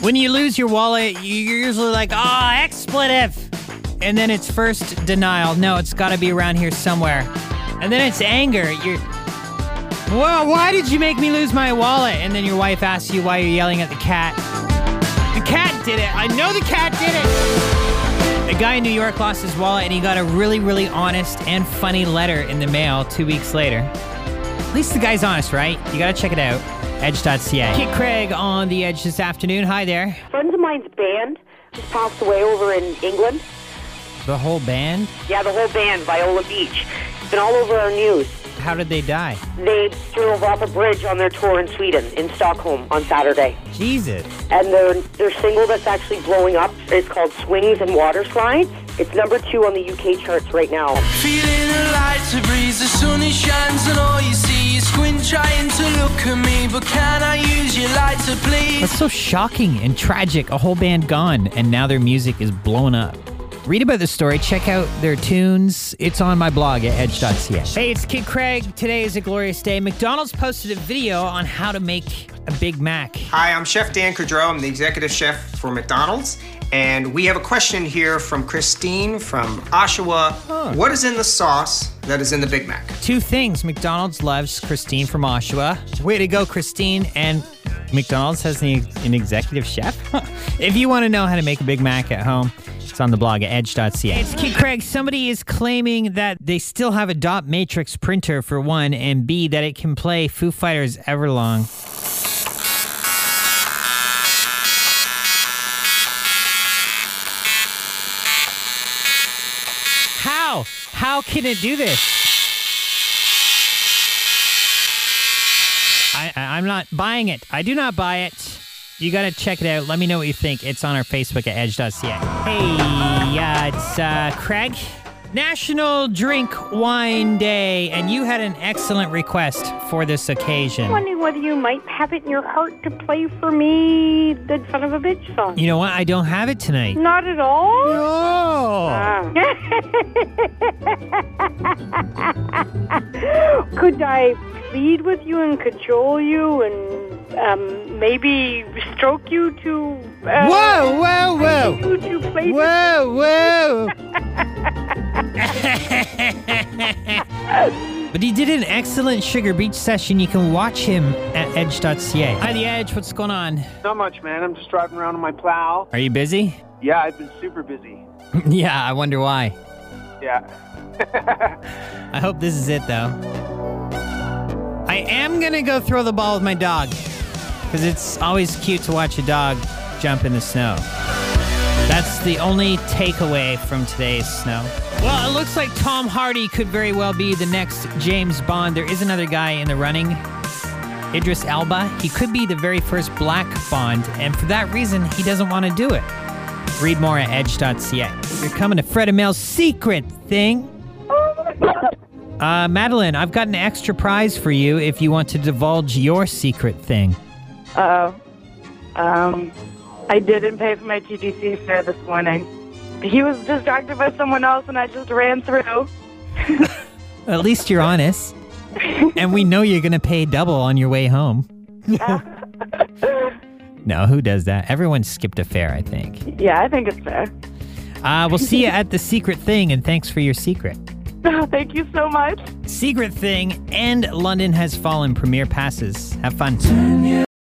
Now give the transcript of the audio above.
When you lose your wallet, you're usually like, ah, oh, expletive. And then it's first denial. No, it's got to be around here somewhere. And then it's anger. You're, why did you make me lose my wallet? And then your wife asks you why you're yelling at the cat. The cat did it. I know the cat did it. A guy in New York lost his wallet and he got a really, really honest and funny letter in the mail two weeks later. At least the guy's honest, right? You gotta check it out. Edge.ca. Kid Craig on the Edge this afternoon. Hi there. friends of mine's band just passed away over in England. The whole band? Yeah, the whole band, Viola Beach. It's been all over our news. How did they die? They drove off a bridge on their tour in Sweden, in Stockholm, on Saturday. Jesus. And their their single that's actually blowing up is called "Swings and Water Slides." It's number two on the UK charts right now. Feeling a lighter breeze, the sun shines and all you see is squint trying to look at me. But can I use your lighter, please? That's so shocking and tragic. A whole band gone, and now their music is blown up. Read about the story, check out their tunes. It's on my blog at edge.ca. Hey, it's Kid Craig. Today is a glorious day. McDonald's posted a video on how to make a Big Mac. Hi, I'm Chef Dan Coudreaut. I'm the executive chef for McDonald's. And we have a question here from Christine from Oshawa. What is in the sauce that is in the Big Mac? Two things McDonald's loves Christine from Oshawa. Way to go, Christine. And McDonald's has an, an executive chef. if you want to know how to make a Big Mac at home, it's on the blog at edge.ca. It's Kid Craig. Somebody is claiming that they still have a dot matrix printer for one, and B, that it can play Foo Fighters Everlong. How? Can it do this? I, I, I'm not buying it. I do not buy it. You got to check it out. Let me know what you think. It's on our Facebook at edge.ca. Hey, uh, it's uh, Craig. National Drink Wine Day, and you had an excellent request for this occasion. I'm wondering whether you might have it in your heart to play for me the son of a bitch song. You know what? I don't have it tonight. Not at all. Oh. Could I plead with you and cajole you and um, maybe stroke you to? Uh, Whoa, whoa, whoa. You to play Whoa, whoa. but he did an excellent Sugar Beach session. You can watch him at edge.ca. Hi, The Edge. What's going on? Not much, man. I'm just driving around on my plow. Are you busy? Yeah, I've been super busy. yeah, I wonder why. Yeah. I hope this is it, though. I am going to go throw the ball with my dog because it's always cute to watch a dog jump in the snow. That's the only takeaway from today's snow. Well, it looks like Tom Hardy could very well be the next James Bond. There is another guy in the running, Idris Elba. He could be the very first black Bond, and for that reason, he doesn't want to do it. Read more at edge.ca. You're coming to Fred and Mel's secret thing. Uh, Madeline, I've got an extra prize for you if you want to divulge your secret thing. Uh, oh. um, I didn't pay for my TTC fare this morning. He was distracted by someone else, and I just ran through. At least you're honest. and we know you're going to pay double on your way home. no, who does that? Everyone skipped a fare, I think. Yeah, I think it's fair. Uh, we'll see you at the secret thing, and thanks for your secret. Thank you so much. Secret Thing and London Has Fallen premiere passes. Have fun.